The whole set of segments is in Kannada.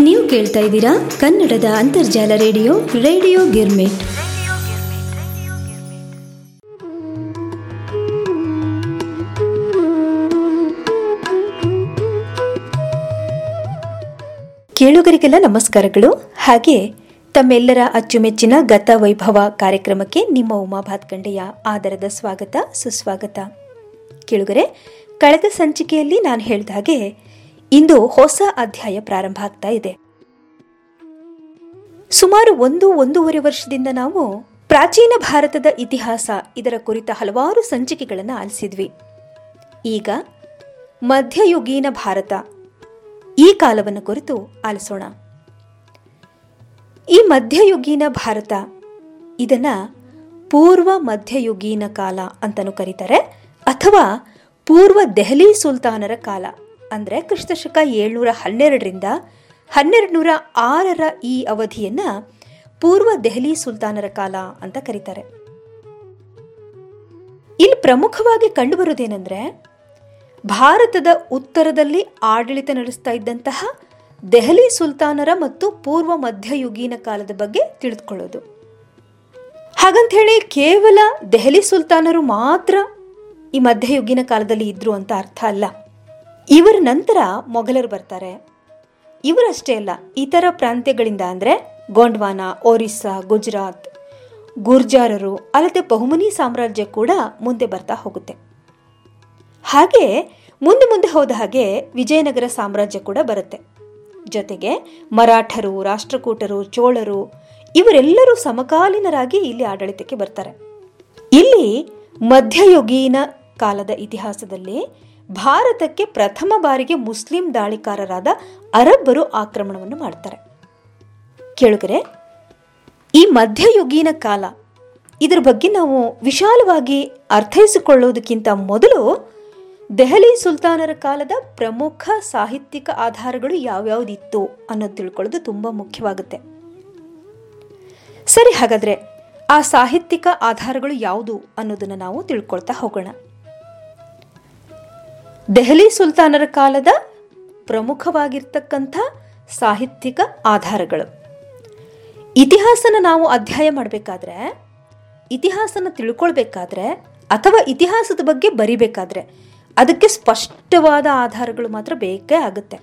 ನೀವು ಕೇಳ್ತಾ ಇದ್ದೀರಾ ಕನ್ನಡದ ಅಂತರ್ಜಾಲ ರೇಡಿಯೋ ರೇಡಿಯೋ ಗಿರ್ಮಿಟ್. ಕೇಳುಗರಿಗೆಲ್ಲ ನಮಸ್ಕಾರಗಳು. ಹಾಗೆ ತಮ್ಮೆಲ್ಲರ ಅಚ್ಚುಮೆಚ್ಚಿನ ಗತ ವೈಭವ ಕಾರ್ಯಕ್ರಮಕ್ಕೆ ನಿಮ್ಮ ಉಮಾ ಭಾತ್ಕಂಡೆಯ ಆದರದ ಸ್ವಾಗತ, ಸುಸ್ವಾಗತ. ಕೇಳುಗರೆ, ಕಳೆದ ಸಂಚಿಕೆಯಲ್ಲಿ ನಾನು ಹೇಳಿದ ಹಾಗೆ ಇಂದು ಹೊಸ ಅಧ್ಯಾಯ ಪ್ರಾರಂಭ ಆಗ್ತಾ ಇದೆ. ಸುಮಾರು ಒಂದು ಒಂದೂವರೆ ವರ್ಷದಿಂದ ನಾವು ಪ್ರಾಚೀನ ಭಾರತದ ಇತಿಹಾಸ, ಇದರ ಕುರಿತ ಹಲವಾರು ಸಂಚಿಕೆಗಳನ್ನು ಆಲಿಸಿದ್ವಿ. ಈಗ ಮಧ್ಯಯುಗೀನ ಭಾರತ, ಈ ಕಾಲವನ್ನು ಕುರಿತು ಆಲಿಸೋಣ. ಈ ಮಧ್ಯಯುಗೀನ ಭಾರತ, ಇದನ್ನ ಪೂರ್ವ ಮಧ್ಯಯುಗೀನ ಕಾಲ ಅಂತಲೂ ಕರೀತಾರೆ, ಅಥವಾ ಪೂರ್ವ ದೆಹಲಿ ಸುಲ್ತಾನರ ಕಾಲ. ಅಂದರೆ ಕ್ರಿಸ್ತಶಕ ಏಳ್ನೂರ ಹನ್ನೆರಡರಿಂದ ಹನ್ನೆರಡು ನೂರ ಆರರ ಈ ಅವಧಿಯನ್ನ ಪೂರ್ವ ದೆಹಲಿ ಸುಲ್ತಾನರ ಕಾಲ ಅಂತ ಕರೀತಾರೆ. ಇಲ್ಲಿ ಪ್ರಮುಖವಾಗಿ ಕಂಡುಬರುವುದೇನೆಂದ್ರೆ ಭಾರತದ ಉತ್ತರದಲ್ಲಿ ಆಡಳಿತ ನಡೆಸ್ತಾ ಇದ್ದಂತಹ ದೆಹಲಿ ಸುಲ್ತಾನರ ಮತ್ತು ಪೂರ್ವ ಮಧ್ಯಯುಗೀನ ಕಾಲದ ಬಗ್ಗೆ ತಿಳಿದುಕೊಳ್ಳೋದು. ಹಾಗಂತ ಹೇಳಿ ಕೇವಲ ದೆಹಲಿ ಸುಲ್ತಾನರು ಮಾತ್ರ ಈ ಮಧ್ಯಯುಗೀನ ಕಾಲದಲ್ಲಿ ಇದ್ರು ಅಂತ ಅರ್ಥ ಅಲ್ಲ. ಇವರ ನಂತರ ಮೊಘಲರು ಬರ್ತಾರೆ. ಇವರಷ್ಟೇ ಅಲ್ಲ, ಇತರ ಪ್ರಾಂತ್ಯಗಳಿಂದ ಅಂದರೆ ಗೋಂಡ್ವಾನ, ಒರಿಸ್ಸಾ, ಗುಜರಾತ್, ಗುರ್ಜಾರರು, ಅಲ್ಲದೆ ಬಹುಮನಿ ಸಾಮ್ರಾಜ್ಯ ಕೂಡ ಮುಂದೆ ಬರ್ತಾ ಹೋಗುತ್ತೆ. ಹಾಗೆ ಮುಂದೆ ಮುಂದೆ ಹೋದ ಹಾಗೆ ವಿಜಯನಗರ ಸಾಮ್ರಾಜ್ಯ ಕೂಡ ಬರುತ್ತೆ. ಜೊತೆಗೆ ಮರಾಠರು, ರಾಷ್ಟ್ರಕೂಟರು, ಚೋಳರು, ಇವರೆಲ್ಲರೂ ಸಮಕಾಲೀನರಾಗಿ ಇಲ್ಲಿ ಆಡಳಿತಕ್ಕೆ ಬರ್ತಾರೆ. ಇಲ್ಲಿ ಮಧ್ಯಯುಗೀನ ಕಾಲದ ಇತಿಹಾಸದಲ್ಲಿ ಭಾರತಕ್ಕೆ ಪ್ರಥಮ ಬಾರಿಗೆ ಮುಸ್ಲಿಂ ದಾಳಿಕಾರರಾದ ಅರಬ್ಬರು ಆಕ್ರಮಣವನ್ನು ಮಾಡ್ತಾರೆ. ಕೇಳುಗರೆ, ಈ ಮಧ್ಯಯುಗೀನ ಕಾಲ, ಇದರ ಬಗ್ಗೆ ನಾವು ವಿಶಾಲವಾಗಿ ಅರ್ಥೈಸಿಕೊಳ್ಳುವುದಕ್ಕಿಂತ ಮೊದಲು ದೆಹಲಿ ಸುಲ್ತಾನರ ಕಾಲದ ಪ್ರಮುಖ ಸಾಹಿತ್ಯಿಕ ಆಧಾರಗಳು ಯಾವ್ಯಾವುದಿತ್ತು ಅನ್ನೋದು ತಿಳ್ಕೊಳ್ಳೋದು ತುಂಬ ಮುಖ್ಯವಾಗುತ್ತೆ. ಸರಿ, ಹಾಗಾದ್ರೆ ಆ ಸಾಹಿತ್ಯಿಕ ಆಧಾರಗಳು ಯಾವುದು ಅನ್ನೋದನ್ನು ನಾವು ತಿಳ್ಕೊಳ್ತಾ ಹೋಗೋಣ. ದೆಹಲಿ ಸುಲ್ತಾನರ ಕಾಲದ ಪ್ರಮುಖವಾಗಿರ್ತಕ್ಕಂಥ ಸಾಹಿತ್ಯಿಕ ಆಧಾರಗಳು. ಇತಿಹಾಸನ ನಾವು ಅಧ್ಯಯನ ಮಾಡಬೇಕಾದ್ರೆ, ಇತಿಹಾಸನ ತಿಳ್ಕೊಳ್ಬೇಕಾದ್ರೆ, ಅಥವಾ ಇತಿಹಾಸದ ಬಗ್ಗೆ ಬರಿಬೇಕಾದ್ರೆ, ಅದಕ್ಕೆ ಸ್ಪಷ್ಟವಾದ ಆಧಾರಗಳು ಮಾತ್ರ ಬೇಕೇ ಆಗುತ್ತೆ.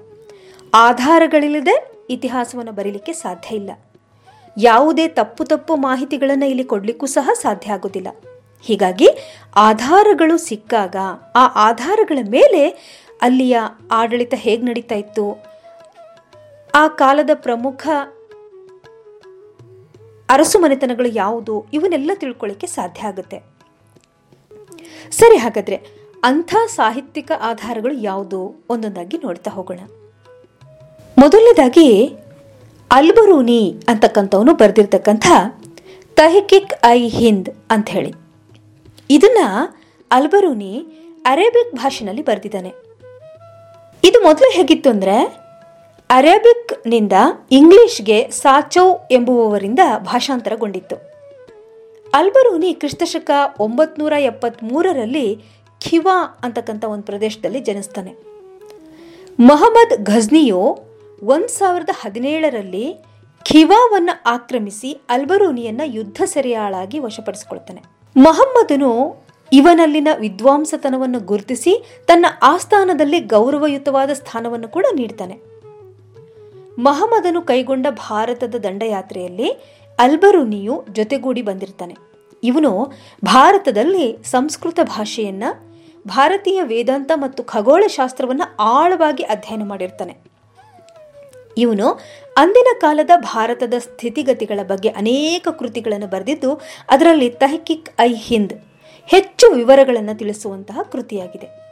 ಆಧಾರಗಳಿಲ್ಲದೆ ಇತಿಹಾಸವನ್ನು ಬರೀಲಿಕ್ಕೆ ಸಾಧ್ಯ ಇಲ್ಲ. ಯಾವುದೇ ತಪ್ಪು ತಪ್ಪು ಮಾಹಿತಿಗಳನ್ನು ಇಲ್ಲಿ ಕೊಡಲಿಕ್ಕೂ ಸಹ ಸಾಧ್ಯ ಆಗೋದಿಲ್ಲ. ಹೀಗಾಗಿ ಆಧಾರಗಳು ಸಿಕ್ಕಾಗ ಆ ಆಧಾರಗಳ ಮೇಲೆ ಅಲ್ಲಿಯ ಆಡಳಿತ ಹೇಗೆ ನಡೀತಾ ಇತ್ತು? ಆ ಕಾಲದ ಪ್ರಮುಖ ಅರಸು ಮನೆತನಗಳು ಯಾವುದು? ಇವನ್ನೆಲ್ಲ ತಿಳ್ಕೊಳ್ಳಿಕ್ಕೆ ಸಾಧ್ಯ ಆಗುತ್ತೆ. ಸರಿ ಹಾಗಾದ್ರೆ ಅಂಥ ಸಾಹಿತ್ಯಿಕ ಆಧಾರಗಳು ಯಾವುದು? ಒಂದೊಂದಾಗಿ ನೋಡ್ತಾ ಹೋಗೋಣ. ಮೊದಲನೇದಾಗಿ ಅಲ್ಬರೂನಿ ಅಂತಕ್ಕಂಥವನು ಬರೆದಿರ್ತಕ್ಕಂಥ ತಹಕಿಕ್ ಐ ಹಿಂದ್ ಅಂತ ಹೇಳಿ. ಇದನ್ನ ಅಲ್ಬರೂನಿ ಅರೇಬಿಕ್ ಭಾಷೆನಲ್ಲಿ ಬರೆದಿದ್ದಾನೆ. ಇದು ಮೊದಲು ಹೇಗಿತ್ತು ಅಂದರೆ, ಅರೇಬಿಕ್ನಿಂದ ಇಂಗ್ಲಿಷ್ಗೆ ಸಾಚೌ ಎಂಬುವವರಿಂದ ಭಾಷಾಂತರಗೊಂಡಿತ್ತು. ಅಲ್ಬರೂನಿ ಕ್ರಿಸ್ತಶಕ ಒಂಬತ್ನೂರ ಎಪ್ಪತ್ತ್ಮೂರರಲ್ಲಿ ಖಿವಾ ಅಂತಕ್ಕಂಥ ಒಂದು ಪ್ರದೇಶದಲ್ಲಿ ಜನಿಸ್ತಾನೆ. ಮೊಹಮ್ಮದ್ ಘಜ್ನಿಯು ಒಂದು ಸಾವಿರದ ಹದಿನೇಳರಲ್ಲಿ ಖಿವಾವನ್ನು ಆಕ್ರಮಿಸಿ ಅಲ್ಬರೂನಿಯನ್ನು ಯುದ್ಧ ಸೆರೆಯಾಳಾಗಿ ವಶಪಡಿಸಿಕೊಳ್ತಾನೆ. ಮೊಹಮ್ಮದನು ಇವನಲ್ಲಿನ ವಿದ್ವಾಂಸತನವನ್ನು ಗುರುತಿಸಿ ತನ್ನ ಆಸ್ಥಾನದಲ್ಲಿ ಗೌರವಯುತವಾದ ಸ್ಥಾನವನ್ನು ಕೂಡ ನೀಡ್ತಾನೆ. ಮಹಮ್ಮದನು ಕೈಗೊಂಡ ಭಾರತದ ದಂಡಯಾತ್ರೆಯಲ್ಲಿ ಅಲ್ಬರುನಿಯು ಜೊತೆಗೂಡಿ ಬಂದಿರ್ತಾನೆ. ಇವನು ಭಾರತದಲ್ಲಿ ಸಂಸ್ಕೃತ ಭಾಷೆಯನ್ನ, ಭಾರತೀಯ ವೇದಾಂತ ಮತ್ತು ಖಗೋಳಶಾಸ್ತ್ರವನ್ನು ಆಳವಾಗಿ ಅಧ್ಯಯನ ಮಾಡಿರ್ತಾನೆ. ಇವನು ಅಂದಿನ ಕಾಲದ ಭಾರತದ ಸ್ಥಿತಿಗತಿಗಳ ಬಗ್ಗೆ ಅನೇಕ ಕೃತಿಗಳನ್ನು ಬರೆದಿದ್ದು, ಅದರಲ್ಲಿ ತಹಕಿಕ್ ಐ ಹಿಂದ್ ಹೆಚ್ಚು ವಿವರಗಳನ್ನು ತಿಳಿಸುವಂತಹ ಕೃತಿಯಾಗಿದೆ.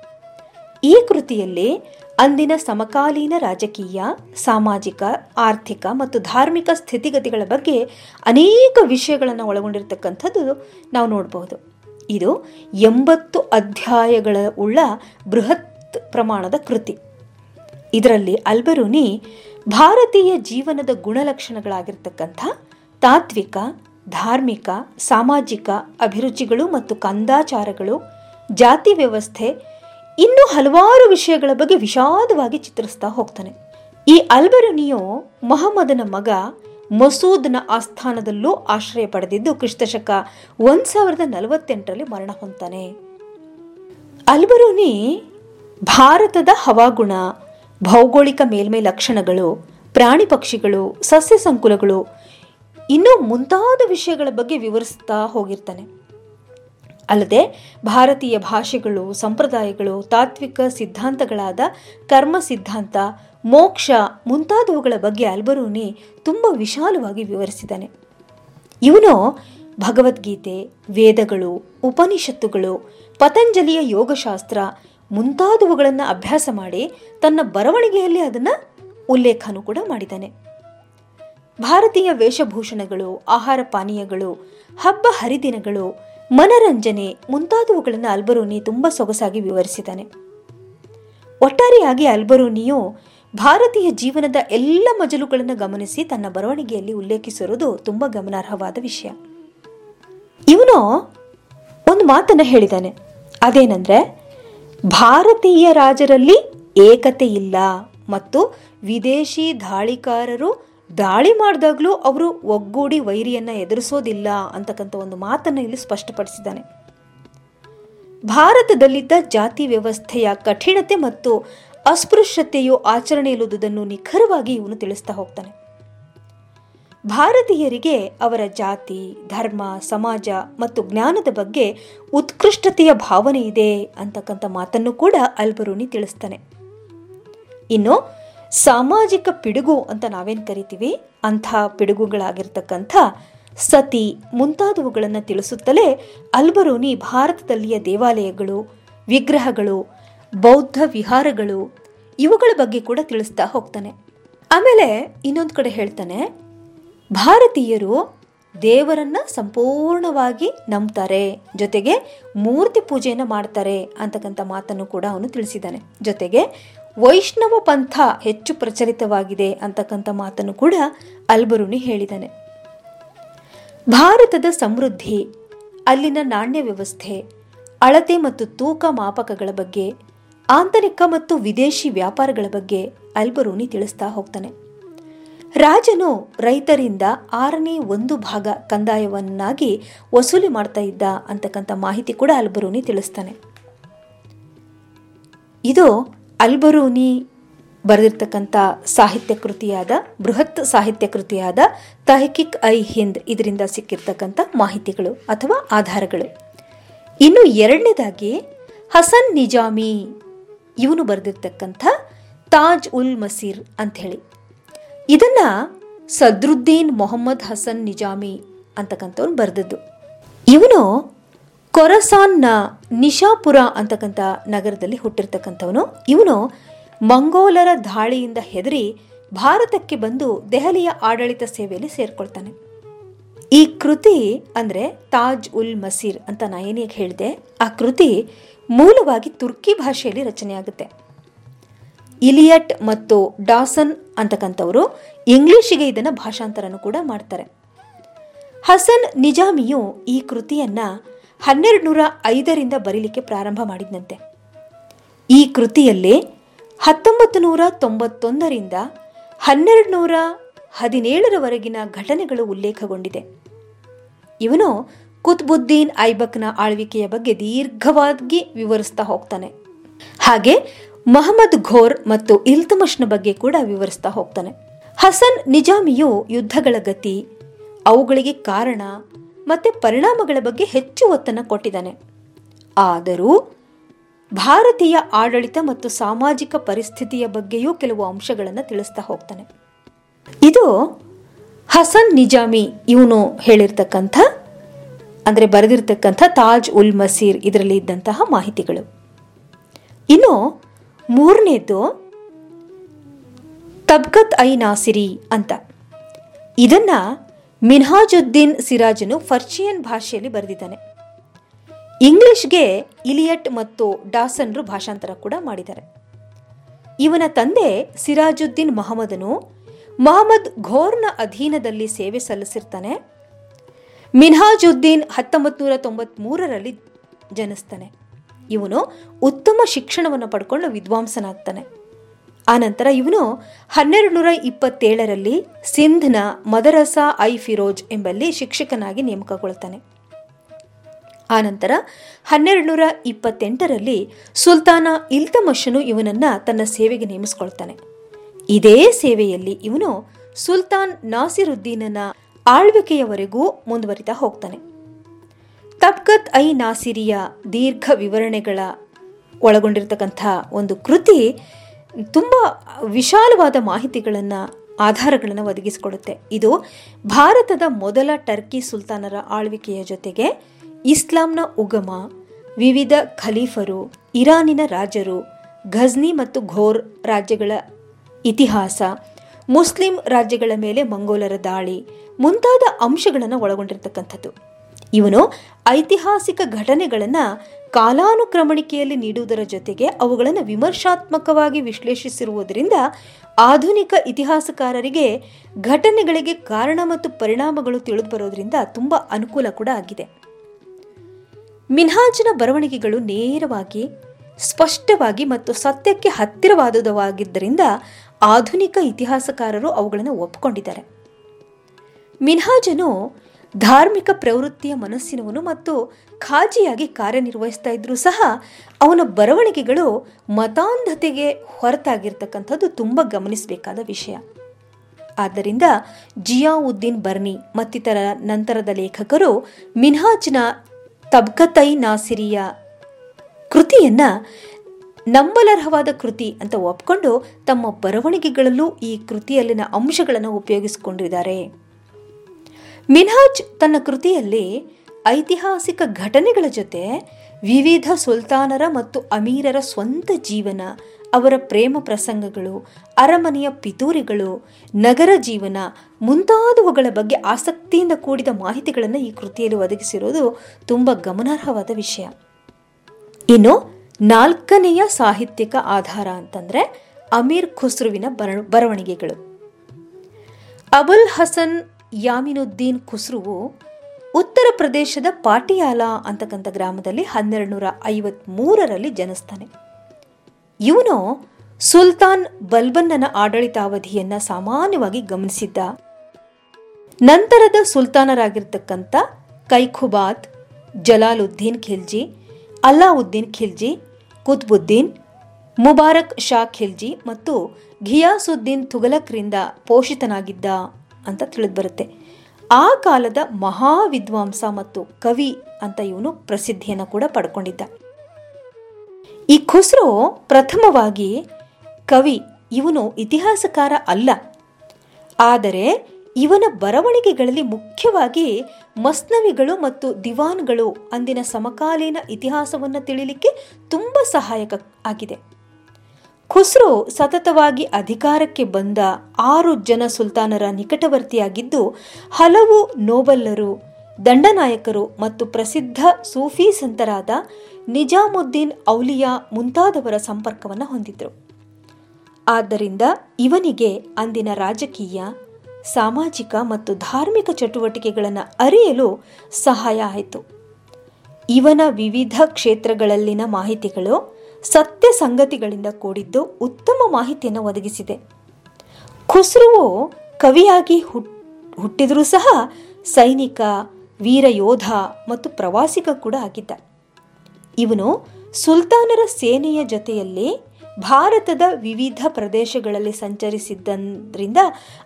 ಈ ಕೃತಿಯಲ್ಲಿ ಅಂದಿನ ಸಮಕಾಲೀನ ರಾಜಕೀಯ, ಸಾಮಾಜಿಕ, ಆರ್ಥಿಕ ಮತ್ತು ಧಾರ್ಮಿಕ ಸ್ಥಿತಿಗತಿಗಳ ಬಗ್ಗೆ ಅನೇಕ ವಿಷಯಗಳನ್ನು ಒಳಗೊಂಡಿರತಕ್ಕಂಥದ್ದು ನಾವು ನೋಡಬಹುದು. ಇದು ಎಂಬತ್ತು ಅಧ್ಯಾಯಗಳ ಉಳ್ಳ ಬೃಹತ್ ಪ್ರಮಾಣದ ಕೃತಿ. ಇದರಲ್ಲಿ ಅಲ್ಬರೂನಿ ಭಾರತೀಯ ಜೀವನದ ಗುಣಲಕ್ಷಣಗಳಾಗಿರ್ತಕ್ಕಂಥ ತಾತ್ವಿಕ, ಧಾರ್ಮಿಕ, ಸಾಮಾಜಿಕ ಅಭಿರುಚಿಗಳು ಮತ್ತು ಕಂದಾಚಾರಗಳು, ಜಾತಿ ವ್ಯವಸ್ಥೆ ಇನ್ನೂ ಹಲವಾರು ವಿಷಯಗಳ ಬಗ್ಗೆ ವಿಷಾದವಾಗಿ ಚಿತ್ರಿಸ್ತಾ ಹೋಗ್ತಾನೆ. ಈ ಅಲ್ಬರುನಿಯು ಮೊಹಮ್ಮದನ ಮಗ ಮಸೂದ್ನ ಆಸ್ಥಾನದಲ್ಲೂ ಆಶ್ರಯ ಪಡೆದಿದ್ದು ಕ್ರಿಸ್ತಶಕ ಒಂದು ಸಾವಿರದ ನಲವತ್ತೆಂಟರಲ್ಲಿ ಮರಣ ಹೊಂತಾನೆ ಅಲ್ಬರುನಿ ಭಾರತದ ಹವಾಗುಣ ಭೌಗೋಳಿಕ ಮೇಲ್ಮೈ ಲಕ್ಷಣಗಳು, ಪ್ರಾಣಿ ಪಕ್ಷಿಗಳು, ಸಸ್ಯ ಸಂಕುಲಗಳು ಇನ್ನೂ ಮುಂತಾದ ವಿಷಯಗಳ ಬಗ್ಗೆ ವಿವರಿಸ್ತಾ ಹೋಗಿರ್ತಾನೆ. ಅಲ್ಲದೆ ಭಾರತೀಯ ಭಾಷೆಗಳು, ಸಂಪ್ರದಾಯಗಳು, ತಾತ್ವಿಕ ಸಿದ್ಧಾಂತಗಳಾದ ಕರ್ಮ ಸಿದ್ಧಾಂತ, ಮೋಕ್ಷ ಮುಂತಾದವುಗಳ ಬಗ್ಗೆ ಅಲ್ಬರೂನಿ ತುಂಬ ವಿಶಾಲವಾಗಿ ವಿವರಿಸಿದ್ದಾನೆ. ಇವನು ಭಗವದ್ಗೀತೆ, ವೇದಗಳು, ಉಪನಿಷತ್ತುಗಳು, ಪತಂಜಲಿಯ ಯೋಗಶಾಸ್ತ್ರ ಮುಂತಾದವುಗಳನ್ನು ಅಭ್ಯಾಸ ಮಾಡಿ ತನ್ನ ಬರವಣಿಗೆಯಲ್ಲಿ ಅದನ್ನು ಉಲ್ಲೇಖನೂ ಕೂಡ ಮಾಡಿದ್ದಾನೆ. ಭಾರತೀಯ ವೇಷಭೂಷಣಗಳು, ಆಹಾರ ಪಾನೀಯಗಳು, ಹಬ್ಬ ಹರಿದಿನಗಳು, ಮನರಂಜನೆ ಮುಂತಾದವುಗಳನ್ನು ಅಲ್ಬರೂನಿ ತುಂಬ ಸೊಗಸಾಗಿ ವಿವರಿಸಿದ್ದಾನೆ. ಒಟ್ಟಾರೆಯಾಗಿ ಅಲ್ಬರೂನಿಯು ಭಾರತೀಯ ಜೀವನದ ಎಲ್ಲ ಮಜಲುಗಳನ್ನು ಗಮನಿಸಿ ತನ್ನ ಬರವಣಿಗೆಯಲ್ಲಿ ಉಲ್ಲೇಖಿಸಿರುವುದು ತುಂಬ ಗಮನಾರ್ಹವಾದ ವಿಷಯ. ಇವನು ಒಂದು ಮಾತನ್ನು ಹೇಳಿದ್ದಾನೆ. ಅದೇನೆಂದ್ರೆ ಭಾರತೀಯ ರಾಜರಲ್ಲಿ ಏಕತೆ ಇಲ್ಲ ಮತ್ತು ವಿದೇಶಿ ದಾಳಿಕಾರರು ದಾಳಿ ಮಾಡಿದಾಗಲೂ ಅವರು ಒಗ್ಗೂಡಿ ವೈರಿಯನ್ನ ಎದುರಿಸೋದಿಲ್ಲ ಅಂತಕ್ಕಂಥ ಒಂದು ಮಾತನ್ನು ಇಲ್ಲಿ ಸ್ಪಷ್ಟಪಡಿಸಿದ್ದಾನೆ. ಭಾರತದಲ್ಲಿದ್ದ ಜಾತಿ ವ್ಯವಸ್ಥೆಯ ಕಠಿಣತೆ ಮತ್ತು ಅಸ್ಪೃಶ್ಯತೆಯು ಆಚರಣೆಯಲ್ಲಿರುವುದನ್ನು ನಿಖರವಾಗಿ ಇವನು ತಿಳಿಸ್ತಾ ಹೋಗ್ತಾನೆ. ಭಾರತೀಯರಿಗೆ ಅವರ ಜಾತಿ, ಧರ್ಮ, ಸಮಾಜ ಮತ್ತು ಜ್ಞಾನದ ಬಗ್ಗೆ ಉತ್ಕೃಷ್ಟತೆಯ ಭಾವನೆ ಇದೆ ಅಂತಕ್ಕಂಥ ಮಾತನ್ನು ಕೂಡ ಅಲ್ಬರೂನಿ ತಿಳಿಸ್ತಾನೆ. ಇನ್ನು, ಸಾಮಾಜಿಕ ಪಿಡುಗು ಅಂತ ನಾವೇನು ಕರಿತೀವಿ? ಅಂಥ ಪಿಡುಗುಗಳಾಗಿರ್ತಕ್ಕಂಥ ಸತಿ ಮುಂತಾದವುಗಳನ್ನು ತಿಳಿಸುತ್ತಲೇ ಅಲ್ಬರೂನಿ ಭಾರತದಲ್ಲಿಯ ದೇವಾಲಯಗಳು, ವಿಗ್ರಹಗಳು, ಬೌದ್ಧ ವಿಹಾರಗಳು ಇವುಗಳ ಬಗ್ಗೆ ಕೂಡ ತಿಳಿಸ್ತಾ ಹೋಗ್ತಾನೆ. ಆಮೇಲೆ ಇನ್ನೊಂದು ಕಡೆ ಹೇಳ್ತಾನೆ ಭಾರತೀಯರು ದೇವರನ್ನ ಸಂಪೂರ್ಣವಾಗಿ ನಂಬ್ತಾರೆ. ಜೊತೆಗೆ ಮೂರ್ತಿ ಪೂಜೆಯನ್ನು ಮಾಡ್ತಾರೆ ಅಂತಕ್ಕಂಥ ಮಾತನ್ನು ಕೂಡ ಅವನು ತಿಳಿಸಿದ್ದಾನೆ. ಜೊತೆಗೆ ವೈಷ್ಣವ ಪಂಥ ಹೆಚ್ಚು ಪ್ರಚಲಿತವಾಗಿದೆ ಅಂತಕ್ಕಂಥ ಮಾತನ್ನು ಕೂಡ ಅಲ್ಬರುನಿ ಹೇಳಿದ್ದಾನೆ. ಭಾರತದ ಸಮೃದ್ಧಿ, ಅಲ್ಲಿನ ನಾಣ್ಯ ವ್ಯವಸ್ಥೆ, ಅಳತೆ ಮತ್ತು ತೂಕ ಮಾಪಕಗಳ ಬಗ್ಗೆ, ಆಂತರಿಕ ಮತ್ತು ವಿದೇಶಿ ವ್ಯಾಪಾರಗಳ ಬಗ್ಗೆ ಅಲ್ಬರೂನಿ ತಿಳಿಸ್ತಾ ಹೋಗ್ತಾನೆ. ರಾಜನು ರೈತರಿಂದ ಆರನೇ ಒಂದು ಭಾಗ ಕಂದಾಯವನ್ನಾಗಿ ವಸೂಲಿ ಮಾಡ್ತಾ ಇದ್ದ ಅಂತಕ್ಕಂಥ ಮಾಹಿತಿ ಕೂಡ ಅಲ್ಬರೂನಿ ತಿಳಿಸ್ತಾನೆ. ಇದು ಅಲ್ಬರೂನಿ ಬರೆದಿರ್ತಕ್ಕಂಥ ಸಾಹಿತ್ಯ ಕೃತಿಯಾದ, ಬೃಹತ್ ಸಾಹಿತ್ಯ ಕೃತಿಯಾದ ತಹಕಿಕ್ ಐ ಹಿಂದ್ ಇದರಿಂದ ಸಿಕ್ಕಿರ್ತಕ್ಕಂಥ ಮಾಹಿತಿಗಳು ಅಥವಾ ಆಧಾರಗಳು. ಇನ್ನು ಎರಡನೇದಾಗಿ ಹಸನ್ ನಿಜಾಮಿ, ಇವನು ಬರೆದಿರ್ತಕ್ಕಂಥ ತಾಜ್ ಉಲ್ ಮಸೀರ್ ಅಂಥೇಳಿ. ಇದನ್ನ ಸದ್ರುದ್ದೀನ್ ಮೊಹಮ್ಮದ್ ಹಸನ್ ನಿಜಾಮಿ ಅಂತಕ್ಕಂಥವ್ನು ಬರೆದದ್ದು. ಇವನು ಕೊರಸಾನ್ನ ನಿಶಾಪುರ ಅಂತಕ್ಕಂಥ ನಗರದಲ್ಲಿ ಹುಟ್ಟಿರ್ತಕ್ಕಂಥವನು. ಇವನು ಮಂಗೋಲರ ದಾಳಿಯಿಂದ ಹೆದರಿ ಭಾರತಕ್ಕೆ ಬಂದು ದೆಹಲಿಯ ಆಡಳಿತ ಸೇವೆಯಲ್ಲಿ ಸೇರ್ಕೊಳ್ತಾನೆ. ಈ ಕೃತಿ ಅಂದರೆ ತಾಜ್ ಉಲ್ ಮಸೀರ್ ಅಂತ ನಾ ಏನೇಗೆ ಹೇಳಿದೆ? ಆ ಕೃತಿ ಮೂಲವಾಗಿ ತುರ್ಕಿ ಭಾಷೆಯಲ್ಲಿ ರಚನೆಯಾಗುತ್ತೆ. ಇಲಿಯಟ್ ಮತ್ತು ಡಾಸನ್ ಅಂತಕ್ಕಂಥವರು ಇಂಗ್ಲಿಷಿಗೆ ಇದನ್ನು ಭಾಷಾಂತರನು ಕೂಡ ಮಾಡ್ತಾರೆ. ಹಸನ್ ನಿಜಾಮಿಯು ಈ ಕೃತಿಯನ್ನ ಹನ್ನೆರಡು ನೂರ ಐದರಿಂದ ಬರೀಲಿಕ್ಕೆ ಪ್ರಾರಂಭ ಮಾಡಿದಂತೆ ಈ ಕೃತಿಯಲ್ಲಿ ಹತ್ತೊಂಬತ್ತು ನೂರ ತೊಂಬತ್ತೊಂದರಿಂದ ಹನ್ನೆರಡು ನೂರ ಹದಿನೇಳರವರೆಗಿನ ಘಟನೆಗಳು ಉಲ್ಲೇಖಗೊಂಡಿದೆ. ಇವನು ಕುತ್ಬುದ್ದೀನ್ ಐಬಕ್ನ ಆಳ್ವಿಕೆಯ ಬಗ್ಗೆ ದೀರ್ಘವಾಗಿ ವಿವರಿಸ್ತಾ ಹೋಗ್ತಾನೆ. ಹಾಗೆ ಮಹಮ್ಮದ್ ಘೋರ್ ಮತ್ತು ಇಲ್ತಮಶ್ನ ಬಗ್ಗೆ ಕೂಡ ವಿವರಿಸ್ತಾ ಹೋಗ್ತಾನೆ. ಹಸನ್ ನಿಜಾಮಿಯು ಯುದ್ಧಗಳ ಗತಿ, ಅವುಗಳಿಗೆ ಕಾರಣ ಮತ್ತೆ ಪರಿಣಾಮಗಳ ಬಗ್ಗೆ ಹೆಚ್ಚು ಒತ್ತನ್ನು ಕೊಟ್ಟಿದ್ದಾನೆ. ಆದರೂ ಭಾರತೀಯ ಆಡಳಿತ ಮತ್ತು ಸಾಮಾಜಿಕ ಪರಿಸ್ಥಿತಿಯ ಬಗ್ಗೆಯೂ ಕೆಲವು ಅಂಶಗಳನ್ನು ತಿಳಿಸ್ತಾ ಹೋಗ್ತಾನೆ. ಇದು ಹಸನ್ ನಿಜಾಮಿ ಇವನು ಹೇಳಿರ್ತಕ್ಕಂಥ, ಅಂದರೆ ಬರೆದಿರ್ತಕ್ಕಂಥ ತಾಜ್ ಉಲ್ ಮಸೀರ್ ಇದರಲ್ಲಿ ಇದ್ದಂತಹ ಮಾಹಿತಿಗಳು. ಇನ್ನು ಮೂರನೇದು ತಬ್ಕತ್ ಐ ನಾಸಿರಿ ಅಂತ. ಇದನ್ನ ಮಿನ್ಹಾಜುದ್ದೀನ್ ಸಿರಾಜನು ಫರ್ಷಿಯನ್ ಭಾಷೆಯಲ್ಲಿ ಬರೆದಿದ್ದಾನೆ. ಇಂಗ್ಲಿಷ್ಗೆ ಇಲಿಯಟ್ ಮತ್ತು ಡಾಸನ್ರು ಭಾಷಾಂತರ ಕೂಡ ಮಾಡಿದ್ದಾರೆ. ಇವನ ತಂದೆ ಸಿರಾಜುದ್ದೀನ್ ಮಹಮ್ಮದನು ಮಹಮ್ಮದ್ ಘೋರ್ನ ಅಧೀನದಲ್ಲಿ ಸೇವೆ ಸಲ್ಲಿಸಿರ್ತಾನೆ. ಮಿನ್ಹಾಜುದ್ದೀನ್ ಹತ್ತೊಂಬತ್ತು ನೂರ ತೊಂಬತ್ಮೂರರಲ್ಲಿ ಜನಿಸ್ತಾನೆ. ಇವನು ಉತ್ತಮ ಶಿಕ್ಷಣವನ್ನು ಪಡ್ಕೊಂಡು ವಿದ್ವಾಂಸನಾಗ್ತಾನೆ. ಆನಂತರ ಇವನು ಹನ್ನೆರಡು ನೂರ ಇಪ್ಪತ್ತೇಳರಲ್ಲಿ ಸಿಂಧ್ನ ಮದರಸಾ ಐ ಫಿರೋಜ್ ಎಂಬಲ್ಲಿ ಶಿಕ್ಷಕನಾಗಿ ನೇಮಕಗೊಳ್ತಾನೆ. ಆನಂತರ ಹನ್ನೆರಡು ನೂರ ಇಪ್ಪತ್ತೆಂಟರಲ್ಲಿ ಸುಲ್ತಾನ ಇಲ್ತಮಶನು ಇವನನ್ನ ತನ್ನ ಸೇವೆಗೆ ನೇಮಿಸ್ಕೊಳ್ತಾನೆ. ಇದೇ ಸೇವೆಯಲ್ಲಿ ಇವನು ಸುಲ್ತಾನ್ ನಾಸಿರುದ್ದೀನನ ಆಳ್ವಿಕೆಯವರೆಗೂ ಮುಂದುವರಿತಾ ಹೋಗ್ತಾನೆ. ತಬ್ಕತ್ ಐ ನಾಸಿರಿಯ ದೀರ್ಘ ವಿವರಣೆಗಳ ಒಳಗೊಂಡಿರ್ತಕ್ಕಂಥ ಒಂದು ಕೃತಿ ತುಂಬ ವಿಶಾಲವಾದ ಮಾಹಿತಿಗಳನ್ನು, ಆಧಾರಗಳನ್ನು ಒದಗಿಸಿಕೊಡುತ್ತೆ. ಇದು ಭಾರತದ ಮೊದಲ ಟರ್ಕಿ ಸುಲ್ತಾನರ ಆಳ್ವಿಕೆಯ ಜೊತೆಗೆ ಇಸ್ಲಾಂನ ಉಗಮ, ವಿವಿಧ ಖಲೀಫರು, ಇರಾನಿನ ರಾಜರು, ಘಜ್ನಿ ಮತ್ತು ಘೋರ್ ರಾಜ್ಯಗಳ ಇತಿಹಾಸ, ಮುಸ್ಲಿಂ ರಾಜ್ಯಗಳ ಮೇಲೆ ಮಂಗೋಲರ ದಾಳಿ ಮುಂತಾದ ಅಂಶಗಳನ್ನು ಒಳಗೊಂಡಿರ್ತಕ್ಕಂಥದ್ದು. ಇವನು ಐತಿಹಾಸಿಕ ಘಟನೆಗಳನ್ನು ಕಾಲಾನುಕ್ರಮಣಿಕೆಯಲ್ಲಿ ನೀಡುವುದರ ಜೊತೆಗೆ ಅವುಗಳನ್ನು ವಿಮರ್ಶಾತ್ಮಕವಾಗಿ ವಿಶ್ಲೇಷಿಸಿರುವುದರಿಂದ ಆಧುನಿಕ ಇತಿಹಾಸಕಾರರಿಗೆ ಘಟನೆಗಳಿಗೆ ಕಾರಣ ಮತ್ತು ಪರಿಣಾಮಗಳು ತಿಳಿದು ಬರೋದ್ರಿಂದ ತುಂಬ ಅನುಕೂಲ ಕೂಡ ಆಗಿದೆ. ಮಿನ್ಹಾಜ್ನ ಬರವಣಿಗೆಗಳು ನೇರವಾಗಿ, ಸ್ಪಷ್ಟವಾಗಿ ಮತ್ತು ಸತ್ಯಕ್ಕೆ ಹತ್ತಿರವಾದುದವಾಗಿದ್ದರಿಂದ ಆಧುನಿಕ ಇತಿಹಾಸಕಾರರು ಅವುಗಳನ್ನು ಒಪ್ಪಿಕೊಂಡಿದ್ದಾರೆ ಮಿನ್ಹಾಜನು ಧಾರ್ಮಿಕ ಪ್ರವೃತ್ತಿಯ ಮನಸ್ಸಿನವನು ಮತ್ತು ಖಾಜಿಯಾಗಿ ಕಾರ್ಯನಿರ್ವಹಿಸ್ತಾ ಇದ್ರೂ ಸಹ ಅವನ ಬರವಣಿಗೆಗಳು ಮತಾಂಧತೆಗೆ ಹೊರತಾಗಿರ್ತಕ್ಕಂಥದ್ದು ತುಂಬ ಗಮನಿಸಬೇಕಾದ ವಿಷಯ. ಆದ್ದರಿಂದ ಜಿಯಾವುದ್ದೀನ್ ಬರ್ನಿ ಮತ್ತಿತರ ನಂತರದ ಲೇಖಕರು ಮಿನ್ಹಾಜ್ನ ತಬ್ಕತೈ ನಾಸಿರಿಯ ಕೃತಿಯನ್ನು ನಂಬಲರ್ಹವಾದ ಕೃತಿ ಅಂತ ಒಪ್ಕೊಂಡು ತಮ್ಮ ಬರವಣಿಗೆಗಳಲ್ಲೂ ಈ ಕೃತಿಯಲ್ಲಿನ ಅಂಶಗಳನ್ನು ಉಪಯೋಗಿಸಿಕೊಂಡಿದ್ದಾರೆ. ಮಿನ್ಹಾಜ್ ತನ್ನ ಕೃತಿಯಲ್ಲಿ ಐತಿಹಾಸಿಕ ಘಟನೆಗಳ ಜೊತೆ ವಿವಿಧ ಸುಲ್ತಾನರ ಮತ್ತು ಅಮೀರರ ಸ್ವಂತ ಜೀವನ, ಅವರ ಪ್ರೇಮ ಪ್ರಸಂಗಗಳು, ಅರಮನೆಯ ಪಿತೂರಿಗಳು, ನಗರ ಜೀವನ ಮುಂತಾದವುಗಳ ಬಗ್ಗೆ ಆಸಕ್ತಿಯಿಂದ ಕೂಡಿದ ಮಾಹಿತಿಗಳನ್ನು ಈ ಕೃತಿಯಲ್ಲಿ ಒದಗಿಸಿರೋದು ತುಂಬ ಗಮನಾರ್ಹವಾದ ವಿಷಯ. ಇನ್ನು ನಾಲ್ಕನೆಯ ಸಾಹಿತ್ಯಿಕ ಆಧಾರ ಅಂತಂದ್ರೆ ಅಮೀರ್ ಖುಸ್ರುವಿನ ಬರ, ಬರವಣಿಗೆಗಳು. ಅಬುಲ್ ಹಸನ್ ಯಾಮಿನುದ್ದೀನ್ ಖುಸ್ರುವು ಉತ್ತರ ಪ್ರದೇಶದ ಪಾಟಿಯಾಲ ಅಂತಕ್ಕಂಥ ಗ್ರಾಮದಲ್ಲಿ ಹನ್ನೆರಡು ನೂರ ಐವತ್ ಮೂರರಲ್ಲಿ ಜನಿಸ್ತಾನೆ. ಇವನು ಸುಲ್ತಾನ್ ಬಲ್ಬನ್ನನ ಆಡಳಿತಾವಧಿಯನ್ನು ಸಾಮಾನ್ಯವಾಗಿ ಗಮನಿಸಿದ್ದ ನಂತರದ ಸುಲ್ತಾನರಾಗಿರ್ತಕ್ಕಂಥ ಕೈಖುಬಾತ್, ಜಲಾಲುದ್ದೀನ್ ಖಿಲ್ಜಿ, ಅಲ್ಲಾವುದ್ದೀನ್ ಖಿಲ್ಜಿ, ಕುತ್ಬುದ್ದೀನ್, ಮುಬಾರಕ್ ಶಾ ಖಿಲ್ಜಿ ಮತ್ತು ಘಿಯಾಸುದ್ದೀನ್ ತುಗಲಕ್ರಿಂದ ಪೋಷಿತನಾಗಿದ್ದ ಅಂತ ತಿಳಿದು ಬರುತ್ತೆ ಆ ಕಾಲದ ಮಹಾ ವಿದ್ವಾಂಸ ಮತ್ತು ಕವಿ ಅಂತ ಇವನು ಪ್ರಸಿದ್ಧಿಯನ್ನು ಕೂಡ ಪಡ್ಕೊಂಡಿದ್ದ. ಈ ಖುಸ್ರೋ ಪ್ರಥಮವಾಗಿ ಕವಿ ಇವನು ಇತಿಹಾಸಕಾರ ಅಲ್ಲ. ಆದರೆ ಇವನ ಬರವಣಿಗೆಗಳಲ್ಲಿ ಮುಖ್ಯವಾಗಿ ಮಸ್ನವಿಗಳು ಮತ್ತು ದಿವಾನ್ಗಳು ಅಂದಿನ ಸಮಕಾಲೀನ ಇತಿಹಾಸವನ್ನು ತಿಳಿಲಿಕ್ಕೆ ತುಂಬ ಸಹಾಯಕ ಆಗಿದೆ. ಖುಸ್ರೋ ಸತತವಾಗಿ ಅಧಿಕಾರಕ್ಕೆ ಬಂದ ಆರು ಜನ ಸುಲ್ತಾನರ ನಿಕಟವರ್ತಿಯಾಗಿದ್ದು, ಹಲವು ನೋಬಲ್ಲರು, ದಂಡನಾಯಕರು ಮತ್ತು ಪ್ರಸಿದ್ಧ ಸೂಫಿ ಸಂತರಾದ ನಿಜಾಮುದ್ದೀನ್ ಔಲಿಯಾ ಮುಂತಾದವರ ಸಂಪರ್ಕವನ್ನು ಹೊಂದಿದ್ರು. ಆದ್ದರಿಂದ ಇವನಿಗೆ ಅಂದಿನ ರಾಜಕೀಯ, ಸಾಮಾಜಿಕ ಮತ್ತು ಧಾರ್ಮಿಕ ಚಟುವಟಿಕೆಗಳನ್ನು ಅರಿಯಲು ಸಹಾಯ ಆಯಿತು. ಇವನ ವಿವಿಧ ಕ್ಷೇತ್ರಗಳಲ್ಲಿನ ಮಾಹಿತಿಗಳು ಸತ್ಯ ಸಂಗತಿಗಳಿಂದ ಕೂಡಿದ್ದು ಉತ್ತಮ ಮಾಹಿತಿಯನ್ನು ಒದಗಿಸಿದೆ. ಖುಸ್ರುವು ಕವಿಯಾಗಿ ಹುಟ್ಟಿದರೂ ಸಹ ಸೈನಿಕ, ವೀರ ಯೋಧ ಮತ್ತು ಪ್ರವಾಸಿಗ ಕೂಡ ಆಗಿದ್ದ ಇವನು ಸುಲ್ತಾನರ ಸೇನೆಯ ಜೊತೆಯಲ್ಲಿ ಭಾರತದ ವಿವಿಧ ಪ್ರದೇಶಗಳಲ್ಲಿ ಸಂಚರಿಸಿದ್ದರಿಂದ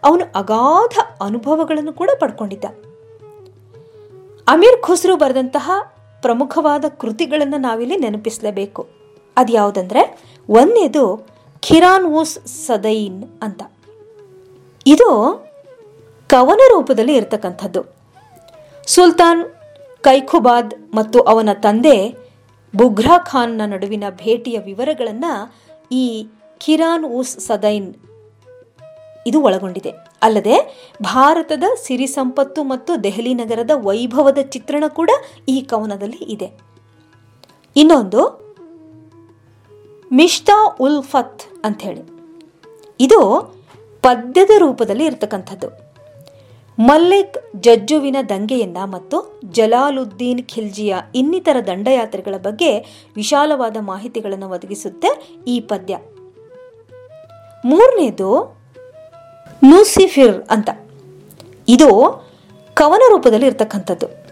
ಅವನು ಅಗಾಧ ಅನುಭವಗಳನ್ನು ಕೂಡ ಪಡ್ಕೊಂಡಿದ್ದ. ಅಮೀರ್ ಖುಸ್ರು ಬರೆದಂತಹ ಪ್ರಮುಖವಾದ ಕೃತಿಗಳನ್ನು ನಾವಿಲ್ಲಿ ನೆನಪಿಸಲೇಬೇಕು. ಅದು ಯಾವುದಂದ್ರೆ ಒಂದನೇದು ಖಿರಾನ್ ಊಸ್ ಸದೈನ್ ಅಂತ. ಇದು ಕವನ ರೂಪದಲ್ಲಿ ಇರತಕ್ಕಂಥದ್ದು. ಸುಲ್ತಾನ್ ಕೈಖುಬಾದ್ ಮತ್ತು ಅವನ ತಂದೆ ಬುಘ್ರಾ ಖಾನ್ನ ನಡುವಿನ ಭೇಟಿಯ ವಿವರಗಳನ್ನು ಈ ಖಿರಾನ್ ಉಸ್ ಸದೈನ್ ಇದು ಒಳಗೊಂಡಿದೆ. ಅಲ್ಲದೆ, ಭಾರತದ ಸಿರಿ ಸಂಪತ್ತು ಮತ್ತು ದೆಹಲಿ ನಗರದ ವೈಭವದ ಚಿತ್ರಣ ಕೂಡ ಈ ಕವನದಲ್ಲಿ ಇದೆ. ಇನ್ನೊಂದು ಮಿಶ್ತಾ ಉಲ್ ಫತ್ ಅಂಥೇಳಿ. ಇದು ಪದ್ಯದ ರೂಪದಲ್ಲಿ ಇರತಕ್ಕಂಥದ್ದು. ಮಲ್ಲಿಕ್ ಜಜ್ಜುವಿನ ದಂಗೆಯಿಂದ ಮತ್ತು ಜಲಾಲುದ್ದೀನ್ ಖಿಲ್ಜಿಯ ಇನ್ನಿತರ ದಂಡಯಾತ್ರೆಗಳ ಬಗ್ಗೆ ವಿಶಾಲವಾದ ಮಾಹಿತಿಗಳನ್ನು ಒದಗಿಸುತ್ತೆ ಈ ಪದ್ಯ. ಮೂರನೇದು ನೂಸಿಫಿರ್ ಅಂತ. ಇದು ಕವನ ರೂಪದಲ್ಲಿ ಇರ್ತಕ್ಕಂಥದ್ದು.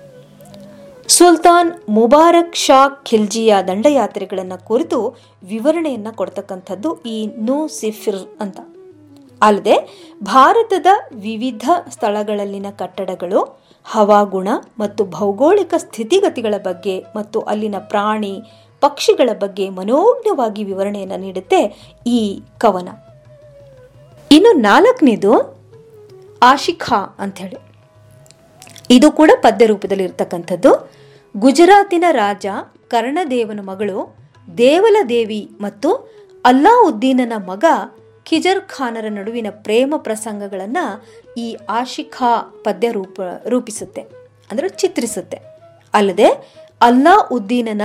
ಸುಲ್ತಾನ್ ಮುಬಾರಕ್ ಶಾ ಖಿಲ್ಜಿಯ ದಂಡಯಾತ್ರೆಗಳನ್ನು ಕುರಿತು ವಿವರಣೆಯನ್ನು ಕೊಡ್ತಕ್ಕಂಥದ್ದು ಈ ನೂಸಿಫಿರ್ ಅಂತ. ಅಲ್ಲದೆ, ಭಾರತದ ವಿವಿಧ ಸ್ಥಳಗಳಲ್ಲಿನ ಕಟ್ಟಡಗಳು, ಹವಾಗುಣ ಮತ್ತು ಭೌಗೋಳಿಕ ಸ್ಥಿತಿಗತಿಗಳ ಬಗ್ಗೆ ಮತ್ತು ಅಲ್ಲಿನ ಪ್ರಾಣಿ ಪಕ್ಷಿಗಳ ಬಗ್ಗೆ ಮನೋಜ್ಞವಾಗಿ ವಿವರಣೆಯನ್ನು ನೀಡುತ್ತೆ ಈ ಕವನ. ಇನ್ನು ನಾಲ್ಕನೇದು ಆಶಿಖಾ ಅಂಥೇಳಿ ಇದು ಕೂಡ ಪದ್ಯ ರೂಪದಲ್ಲಿ ಇರ್ತಕ್ಕಂಥದ್ದು ಗುಜರಾತಿನ ರಾಜ ಕರ್ಣದೇವನ ಮಗಳು ದೇವಲ ದೇವಿ ಮತ್ತು ಅಲ್ಲಾವುದ್ದೀನನ ಮಗ ಖಿಜರ್ ಖಾನರ ನಡುವಿನ ಪ್ರೇಮ ಪ್ರಸಂಗಗಳನ್ನು ಈ ಆಶಿಖಾ ಪದ್ಯ ರೂಪ, ರೂಪಿಸುತ್ತೆ, ಅಂದರೆ ಚಿತ್ರಿಸುತ್ತೆ. ಅಲ್ಲದೆ ಅಲ್ಲಾ ಉದ್ದೀನನ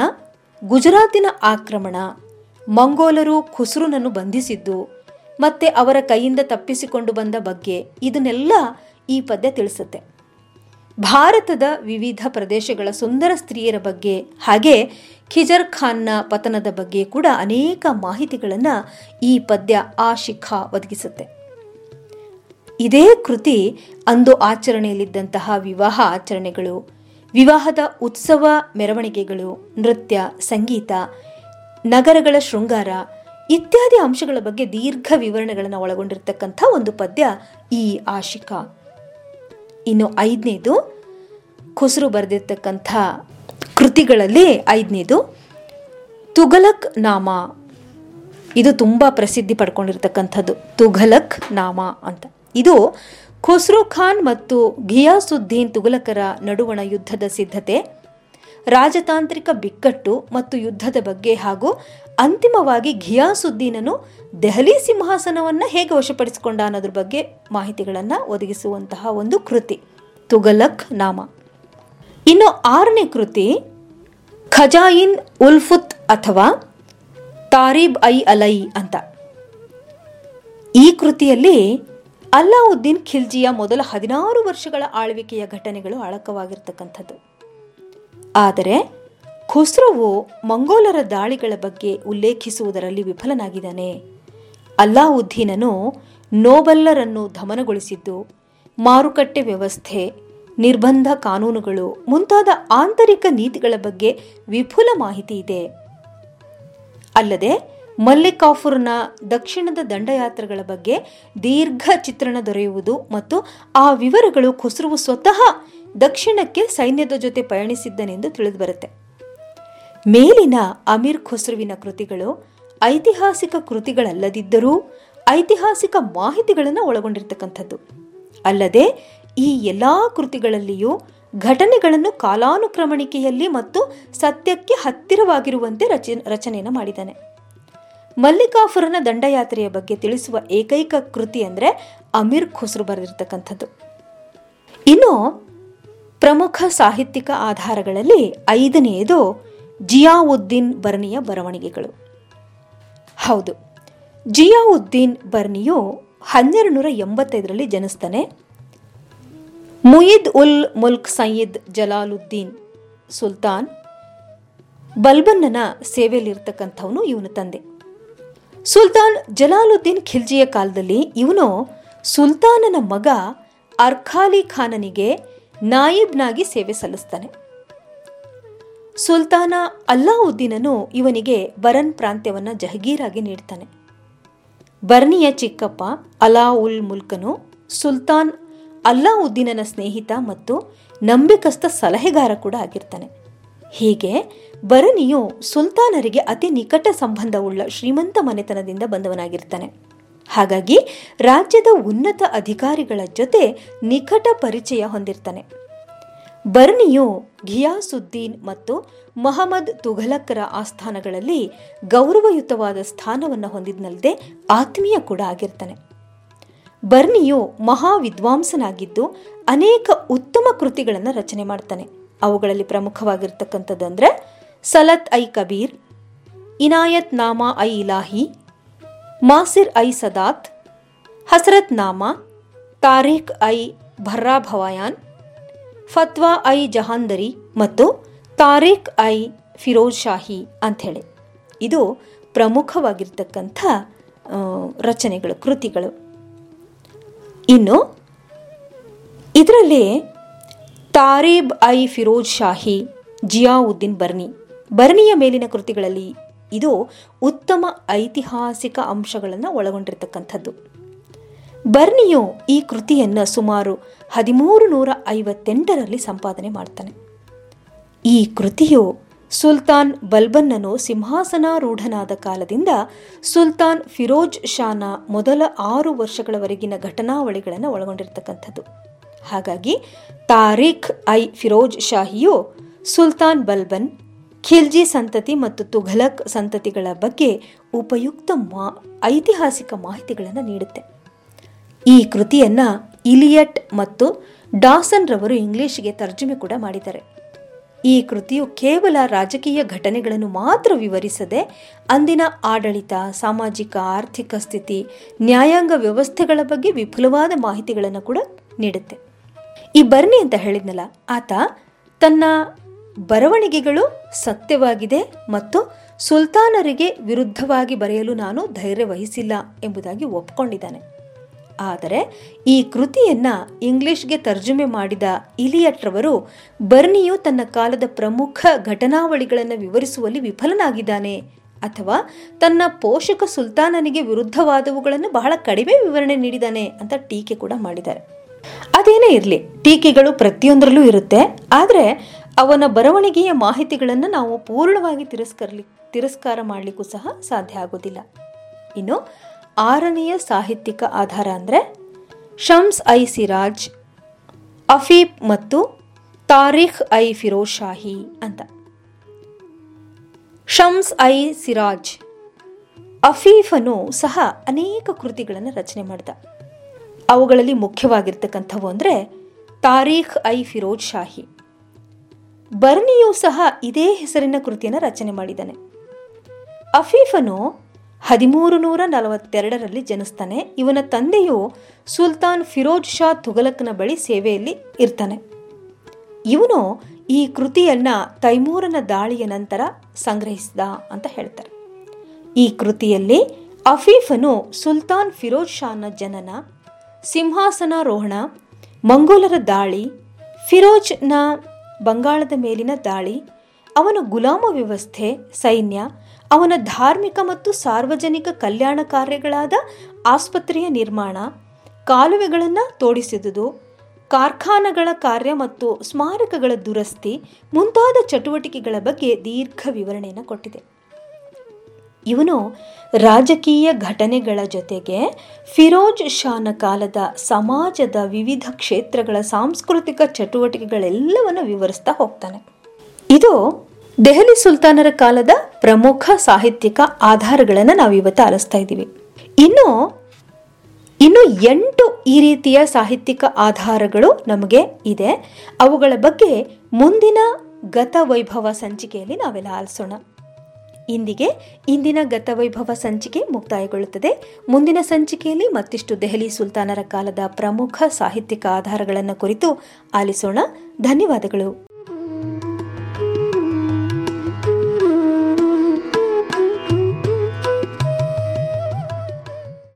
ಗುಜರಾತಿನ ಆಕ್ರಮಣ, ಮಂಗೋಲರು ಖುಸ್ರುನನ್ನು ಬಂಧಿಸಿದ್ದು ಮತ್ತೆ ಅವರ ಕೈಯಿಂದ ತಪ್ಪಿಸಿಕೊಂಡು ಬಂದ ಬಗ್ಗೆ ಇದನ್ನೆಲ್ಲ ಈ ಪದ್ಯ ತಿಳಿಸುತ್ತೆ. ಭಾರತದ ವಿವಿಧ ಪ್ರದೇಶಗಳ ಸುಂದರ ಸ್ತ್ರೀಯರ ಬಗ್ಗೆ ಹಾಗೆ ಖಿಜರ್ ಖಾನ್ನ ಪತನದ ಬಗ್ಗೆ ಕೂಡ ಅನೇಕ ಮಾಹಿತಿಗಳನ್ನು ಈ ಪದ್ಯ ಆ ಒದಗಿಸುತ್ತೆ. ಇದೇ ಕೃತಿ ಅಂದು ಆಚರಣೆಯಲ್ಲಿದ್ದಂತಹ ವಿವಾಹ ಆಚರಣೆಗಳು, ವಿವಾಹದ ಉತ್ಸವ ಮೆರವಣಿಗೆಗಳು, ನೃತ್ಯ, ಸಂಗೀತ, ನಗರಗಳ ಶೃಂಗಾರ ಇತ್ಯಾದಿ ಅಂಶಗಳ ಬಗ್ಗೆ ದೀರ್ಘ ವಿವರಣೆಗಳನ್ನು ಒಳಗೊಂಡಿರ್ತಕ್ಕಂಥ ಒಂದು ಪದ್ಯ ಈ ಆಶಿಕಾ ಇನ್ನು ಐದನೇದು ಖುಸರು ಬರೆದಿರ್ತಕ್ಕಂಥ ಕೃತಿಗಳಲ್ಲಿ ಐದನೇದು ತುಗಲಕ್ ನಾಮ. ಇದು ತುಂಬ ಪ್ರಸಿದ್ಧಿ ಪಡ್ಕೊಂಡಿರ್ತಕ್ಕಂಥದ್ದು. ತುಘಲಕ್ ನಾಮ ಅಂತ. ಇದು ಖುಸ್ರು ಖಾನ್ ಮತ್ತು ಘಿಯಾಸುದ್ದೀನ್ ತುಘಲಕರ ನಡುವಣ ಯುದ್ಧದ ಸಿದ್ಧತೆ. ರಾಜತಾಂತ್ರಿಕ ಬಿಕ್ಕಟ್ಟು ಮತ್ತು ಯುದ್ಧದ ಬಗ್ಗೆ ಹಾಗೂ ಅಂತಿಮವಾಗಿ ಘಿಯಾಸುದ್ದೀನನು ದೆಹಲಿ ಸಿಂಹಾಸನವನ್ನು ಹೇಗೆ ವಶಪಡಿಸಿಕೊಂಡ ಅನ್ನೋದ್ರ ಬಗ್ಗೆ ಮಾಹಿತಿಗಳನ್ನು ಒದಗಿಸುವಂತಹ ಒಂದು ಕೃತಿ ತುಗಲಕ್ ನಾಮ. ಇನ್ನು ಆರನೇ ಕೃತಿ, ಖಜಾಯಿನ್ ಉಲ್ಫುತ್ ಅಥವಾ ತಾರೀಬ್ ಐ ಅಲೈ ಅಂತ. ಈ ಕೃತಿಯಲ್ಲಿ ಅಲ್ಲಾವುದ್ದೀನ್ ಖಿಲ್ಜಿಯ ಮೊದಲ ಹದಿನಾರು ವರ್ಷಗಳ ಆಳ್ವಿಕೆಯ ಘಟನೆಗಳು ಅಳಕವಾಗಿರ್ತಕ್ಕಂಥದ್ದು ಆದರೆ ಖುಸ್ರವು ಮಂಗೋಲರ ದಾಳಿಗಳ ಬಗ್ಗೆ ಉಲ್ಲೇಖಿಸುವುದರಲ್ಲಿ ವಿಫಲನಾಗಿದ್ದಾನೆ. ಅಲ್ಲಾವುದ್ದೀನನು ನೋಬಲ್ಲರನ್ನು ಧಮನಗೊಳಿಸಿದ್ದು ಮಾರುಕಟ್ಟೆ ವ್ಯವಸ್ಥೆ, ನಿರ್ಬಂಧ ಕಾನೂನುಗಳು ಮುಂತಾದ ಆಂತರಿಕ ನೀತಿಗಳ ಬಗ್ಗೆ ವಿಪುಲ ಮಾಹಿತಿ ಇದೆ. ಅಲ್ಲದೆ ಮಲ್ಲಿಕಾಫುರ್ನ ದಕ್ಷಿಣದ ದಂಡಯಾತ್ರೆಗಳ ಬಗ್ಗೆ ದೀರ್ಘ ಚಿತ್ರಣ ದೊರೆಯುವುದು ಮತ್ತು ಆ ವಿವರಗಳು ಖುಸ್ರುವು ಸ್ವತಃ ದಕ್ಷಿಣಕ್ಕೆ ಸೈನ್ಯದ ಜೊತೆ ಪಯಣಿಸಿದ್ದನೆಂದು ತಿಳಿದುಬರುತ್ತೆ. ಮೇಲಿನ ಅಮೀರ್ ಖುಸ್ರುವಿನ ಕೃತಿಗಳು ಐತಿಹಾಸಿಕ ಕೃತಿಗಳಲ್ಲದಿದ್ದರೂ ಐತಿಹಾಸಿಕ ಮಾಹಿತಿಗಳನ್ನು ಒಳಗೊಂಡಿರ್ತಕ್ಕಂಥದ್ದು. ಅಲ್ಲದೆ ಈ ಎಲ್ಲ ಕೃತಿಗಳಲ್ಲಿಯೂ ಘಟನೆಗಳನ್ನು ಕಾಲಾನುಕ್ರಮಣಿಕೆಯಲ್ಲಿ ಮತ್ತು ಸತ್ಯಕ್ಕೆ ಹತ್ತಿರವಾಗಿರುವಂತೆ ರಚ, ರಚನೆಯನ್ನು ಮಾಡಿದ್ದಾನೆ. ಮಲ್ಲಿಕಾಫುರನ ದಂಡಯಾತ್ರೆಯ ಬಗ್ಗೆ ತಿಳಿಸುವ ಏಕೈಕ ಕೃತಿ ಅಂದರೆ ಅಮೀರ್ ಖುಸ್ರು ಬರೆದಿರತಕ್ಕಂಥದ್ದು. ಇನ್ನು ಪ್ರಮುಖ ಸಾಹಿತ್ಯಿಕ ಆಧಾರಗಳಲ್ಲಿ ಐದನೆಯದು ಜಿಯಾವುದ್ದೀನ್ ಬರ್ನಿಯ ಬರವಣಿಗೆಗಳು. ಹೌದು, ಜಿಯಾವುದ್ದೀನ್ ಬರ್ನಿಯು ಹನ್ನೆರಡು ನೂರ ಎಂಬತ್ತೈದರಲ್ಲಿ ಜನಿಸ್ತಾನೆ. ಮುಯಿದ್ ಉಲ್ ಮುಲ್ಕ್ ಸಯೀದ್ ಜಲಾಲುದ್ದೀನ್ ಸುಲ್ತಾನ್ ಬಲ್ಬನ್ನನ ಸೇವೆಯಲ್ಲಿರ್ತಕ್ಕಂಥವನು ಇವನು ತಂದೆ. ಸುಲ್ತಾನ್ ಜಲಾಲುದ್ದೀನ್ ಖಿಲ್ಜಿಯ ಕಾಲದಲ್ಲಿ ಇವನು ಸುಲ್ತಾನನ ಮಗ ಅರ್ಖಾಲಿ ಖಾನನಿಗೆ ನಾಯಿಬ್ನಾಗಿ ಸೇವೆ ಸಲ್ಲಿಸ್ತಾನೆ. ಸುಲ್ತಾನ ಅಲ್ಲಾವುದ್ದೀನನು ಇವನಿಗೆ ಬರನ್ ಪ್ರಾಂತ್ಯವನ್ನು ಜಹಗೀರಾಗಿ ನೀಡ್ತಾನೆ. ಬರ್ನಿಯ ಚಿಕ್ಕಪ್ಪ ಅಲಾ ಉಲ್ ಮುಲ್ಕನು ಸುಲ್ತಾನ್ ಅಲ್ಲಾವುದ್ದೀನನ ಸ್ನೇಹಿತ ಮತ್ತು ನಂಬಿಕಸ್ಥ ಸಲಹೆಗಾರ ಕೂಡ ಆಗಿರ್ತಾನೆ. ಹೀಗೆ ಬರನಿಯು ಸುಲ್ತಾನರಿಗೆ ಅತಿ ನಿಕಟ ಸಂಬಂಧವುಳ್ಳ ಶ್ರೀಮಂತ ಮನೆತನದಿಂದ ಬಂದವನಾಗಿರ್ತಾನೆ. ಹಾಗಾಗಿ ರಾಜ್ಯದ ಉನ್ನತ ಅಧಿಕಾರಿಗಳ ಜೊತೆ ನಿಕಟ ಪರಿಚಯ ಹೊಂದಿರ್ತಾನೆ. ಬರ್ನಿಯು ಘಿಯಾಸುದ್ದೀನ್ ಮತ್ತು ಮಹಮ್ಮದ್ ತುಘಲಕ್ಕರ ಆಸ್ಥಾನಗಳಲ್ಲಿ ಗೌರವಯುತವಾದ ಸ್ಥಾನವನ್ನು ಹೊಂದಿದ್ನಲ್ಲದೆ ಆತ್ಮೀಯ ಕೂಡ ಆಗಿರ್ತಾನೆ. ಬರ್ನಿಯು ಮಹಾವಿದ್ವಾಂಸನಾಗಿದ್ದು ಅನೇಕ ಉತ್ತಮ ಕೃತಿಗಳನ್ನು ರಚನೆ ಮಾಡ್ತಾನೆ. ಅವುಗಳಲ್ಲಿ ಪ್ರಮುಖವಾಗಿರ್ತಕ್ಕಂಥದ್ದಂದ್ರೆ ಸಲತ್ I Kabir, Inayat ನಾಮಾ I Ilahi Maasir I ಸದಾತ್, ಹಸರತ್ ನಾಮಾ, Tariq I ಭರ್ರಾ ಭವಾಯಾನ್, ಫತ್ವಾ i Jahandari ಮತ್ತು ತಾರೀಖ್ ಐ ಫಿರೋಜ್ ಶಾಹಿ ಅಂಥೇಳಿ. ಇದು ಪ್ರಮುಖವಾಗಿರ್ತಕ್ಕಂಥ ರಚನೆಗಳು, ಕೃತಿಗಳು. ಇನ್ನು ಇದರಲ್ಲಿ ತಾರೀಬ್ ಐ ಫಿರೋಜ್ ಶಾಹಿ, ಜಿಯಾವುದ್ದೀನ್ ಬರ್ನಿ. ಬರ್ನಿಯ ಮೇಲಿನ ಕೃತಿಗಳಲ್ಲಿ ಇದು ಉತ್ತಮ ಐತಿಹಾಸಿಕ ಅಂಶಗಳನ್ನು ಒಳಗೊಂಡಿರತಕ್ಕಂಥದ್ದು. ಬರ್ನಿಯು ಈ ಕೃತಿಯನ್ನು ಸುಮಾರು ಹದಿಮೂರು ನೂರ ಐವತ್ತೆಂಟರಲ್ಲಿ ಸಂಪಾದನೆ ಮಾಡ್ತಾನೆ. ಈ ಕೃತಿಯು ಸುಲ್ತಾನ್ ಬಲ್ಬನ್ನನು ಸಿಂಹಾಸನಾರೂಢನಾದ ಕಾಲದಿಂದ ಸುಲ್ತಾನ್ ಫಿರೋಜ್ ಶಾನ ಮೊದಲ ಆರು ವರ್ಷಗಳವರೆಗಿನ ಘಟನಾವಳಿಗಳನ್ನು ಒಳಗೊಂಡಿರ್ತಕ್ಕಂಥದ್ದು. ಹಾಗಾಗಿ ತಾರೀಖ್ ಐ ಫಿರೋಜ್ ಶಾಹಿಯು ಸುಲ್ತಾನ್ ಬಲ್ಬನ್ ಖಿಲ್ಜಿ ಸಂತತಿ ಮತ್ತು ತುಘಲಕ್ ಸಂತತಿಗಳ ಬಗ್ಗೆ ಉಪಯುಕ್ತ ಮಾ, ಐತಿಹಾಸಿಕ ಮಾಹಿತಿಗಳನ್ನು ನೀಡುತ್ತೆ. ಈ ಕೃತಿಯನ್ನು ಇಲಿಯಟ್ ಮತ್ತು ಡಾಸನ್ ರವರು ಇಂಗ್ಲಿಷ್ಗೆ ತರ್ಜುಮೆ ಕೂಡ ಮಾಡಿದ್ದಾರೆ. ಈ ಕೃತಿಯು ಕೇವಲ ರಾಜಕೀಯ ಘಟನೆಗಳನ್ನು ಮಾತ್ರ ವಿವರಿಸದೆ ಅಂದಿನ ಆಡಳಿತ, ಸಾಮಾಜಿಕ, ಆರ್ಥಿಕ ಸ್ಥಿತಿ, ನ್ಯಾಯಾಂಗ ವ್ಯವಸ್ಥೆಗಳ ಬಗ್ಗೆ ವಿಪುಲವಾದ ಮಾಹಿತಿಗಳನ್ನು ಕೂಡ ನೀಡುತ್ತೆ. ಈ ಬರ್ನಿ ಅಂತ ಹೇಳಿದ್ನಲ್ಲ, ಆತ ತನ್ನ ಬರವಣಿಗೆಗಳು ಸತ್ಯವಾಗಿದೆ ಮತ್ತು ಸುಲ್ತಾನರಿಗೆ ವಿರುದ್ಧವಾಗಿ ಬರೆಯಲು ನಾನು ಧೈರ್ಯ ವಹಿಸಿಲ್ಲ ಎಂಬುದಾಗಿ ಒಪ್ಕೊಂಡಿದ್ದಾನೆ. ಆದರೆ ಈ ಕೃತಿಯನ್ನ ಇಂಗ್ಲಿಷ್ಗೆ ತರ್ಜುಮೆ ಮಾಡಿದ ಇಲಿಯಟ್ರವರು ಬರ್ನಿಯು ತನ್ನ ಕಾಲದ ಪ್ರಮುಖ ಘಟನಾವಳಿಗಳನ್ನು ವಿವರಿಸುವಲ್ಲಿ ವಿಫಲನಾಗಿದ್ದಾನೆ ಅಥವಾ ತನ್ನ ಪೋಷಕ ಸುಲ್ತಾನನಿಗೆ ವಿರುದ್ಧವಾದವುಗಳನ್ನು ಬಹಳ ಕಡಿಮೆ ವಿವರಣೆ ನೀಡಿದ್ದಾನೆ ಅಂತ ಟೀಕೆ ಕೂಡ ಮಾಡಿದ್ದಾರೆ. ಅದೇನೇ ಇರಲಿ, ಟೀಕೆಗಳು ಪ್ರತಿಯೊಂದರಲ್ಲೂ ಇರುತ್ತೆ. ಆದರೆ ಅವನ ಬರವಣಿಗೆಯ ಮಾಹಿತಿಗಳನ್ನು ನಾವು ಪೂರ್ಣವಾಗಿ ತಿರಸ್ಕರ್ಲಿ, ತಿರಸ್ಕಾರ ಮಾಡಲಿಕ್ಕೂ ಸಹ ಸಾಧ್ಯ ಆಗೋದಿಲ್ಲ. ಇನ್ನು ಆರನೆಯ ಸಾಹಿತ್ಯಿಕ ಆಧಾರ ಅಂದರೆ ಶಮ್ಸ್ ಐ ಸಿರಾಜ್ ಅಫೀಫ್ ಮತ್ತು ತಾರೀಖ್ ಐ ಫಿರೋಜ್ ಶಾಹಿ ಅಂತ. ಶಮ್ಸ್ ಐ ಸಿರಾಜ್, ಅಫೀಫನು ಸಹ ಅನೇಕ ಕೃತಿಗಳನ್ನು ರಚನೆ ಮಾಡಿದ. ಅವುಗಳಲ್ಲಿ ಮುಖ್ಯವಾಗಿರ್ತಕ್ಕಂಥವು ಅಂದರೆ ತಾರೀಖ್ ಐ ಫಿರೋಜ್ ಶಾಹಿ. ಬರ್ನಿಯೂ ಸಹ ಇದೇ ಹೆಸರಿನ ಕೃತಿಯನ್ನು ರಚನೆ ಮಾಡಿದ್ದಾನೆ. ಅಫೀಫನು ಹದಿಮೂರು ನೂರ ನಲವತ್ತೆರಡರಲ್ಲಿ ಜನಿಸ್ತಾನೆ. ಇವನ ತಂದೆಯು ಸುಲ್ತಾನ್ ಫಿರೋಜ್ ಶಾ ತುಗಲಕ್ನ ಬಳಿ ಸೇವೆಯಲ್ಲಿ ಇರ್ತಾನೆ. ಇವನು ಈ ಕೃತಿಯನ್ನ ತೈಮೂರನ ದಾಳಿಯ ನಂತರ ಸಂಗ್ರಹಿಸಿದ ಅಂತ ಹೇಳ್ತಾರೆ. ಈ ಕೃತಿಯಲ್ಲಿ ಅಫೀಫನು ಸುಲ್ತಾನ್ ಫಿರೋಜ್ ಶಾನ ಜನನ, ಸಿಂಹಾಸನಾರೋಹಣ, ಮಂಗೋಲರ ದಾಳಿ, ಫಿರೋಜ್ನ ಬಂಗಾಳದ ಮೇಲಿನ ದಾಳಿ, ಅವನ ಗುಲಾಮ ವ್ಯವಸ್ಥೆ, ಸೈನ್ಯ, ಅವನ ಧಾರ್ಮಿಕ ಮತ್ತು ಸಾರ್ವಜನಿಕ ಕಲ್ಯಾಣ ಕಾರ್ಯಗಳಾದ ಆಸ್ಪತ್ರೆಯ ನಿರ್ಮಾಣ, ಕಾಲುವೆಗಳನ್ನು ತೋಡಿಸಿದುದು, ಕಾರ್ಖಾನೆಗಳ ಕಾರ್ಯ ಮತ್ತು ಸ್ಮಾರಕಗಳ ದುರಸ್ತಿ ಮುಂತಾದ ಚಟುವಟಿಕೆಗಳ ಬಗ್ಗೆ ದೀರ್ಘ ವಿವರಣೆಯನ್ನು ಕೊಟ್ಟಿದೆ. ಇವನು ರಾಜಕೀಯ ಘಟನೆಗಳ ಜೊತೆಗೆ ಫಿರೋಜ್ ಶಾನ ಕಾಲದ ಸಮಾಜದ ವಿವಿಧ ಕ್ಷೇತ್ರಗಳ ಸಾಂಸ್ಕೃತಿಕ ಚಟುವಟಿಕೆಗಳೆಲ್ಲವನ್ನು ವಿವರಿಸ್ತಾ ಹೋಗ್ತಾನೆ. ಇದು ದೆಹಲಿ ಸುಲ್ತಾನರ ಕಾಲದ ಪ್ರಮುಖ ಸಾಹಿತ್ಯಿಕ ಆಧಾರಗಳನ್ನು ನಾವು ಇವತ್ತು ಆಲಿಸ್ತಾ ಇದ್ದೀವಿ. ಇನ್ನು ಇನ್ನು ಎಂಟು ಈ ರೀತಿಯ ಸಾಹಿತ್ಯಿಕ ಆಧಾರಗಳು ನಮಗೆ ಇದೆ. ಅವುಗಳ ಬಗ್ಗೆ ಮುಂದಿನ ಗತ ವೈಭವ ಸಂಚಿಕೆಯಲ್ಲಿ ನಾವೆಲ್ಲ ಆಲಿಸೋಣ. ಇಂದಿಗೆ ಇಂದಿನ ಗತವೈಭವ ಸಂಚಿಕೆ ಮುಕ್ತಾಯಗೊಳ್ಳುತ್ತದೆ. ಮುಂದಿನ ಸಂಚಿಕೆಯಲ್ಲಿ ಮತ್ತಿಷ್ಟು ದೆಹಲಿ ಸುಲ್ತಾನರ ಕಾಲದ ಪ್ರಮುಖ ಸಾಹಿತ್ಯಿಕ ಆಧಾರಗಳನ್ನು ಕುರಿತು ಆಲಿಸೋಣ. ಧನ್ಯವಾದಗಳು.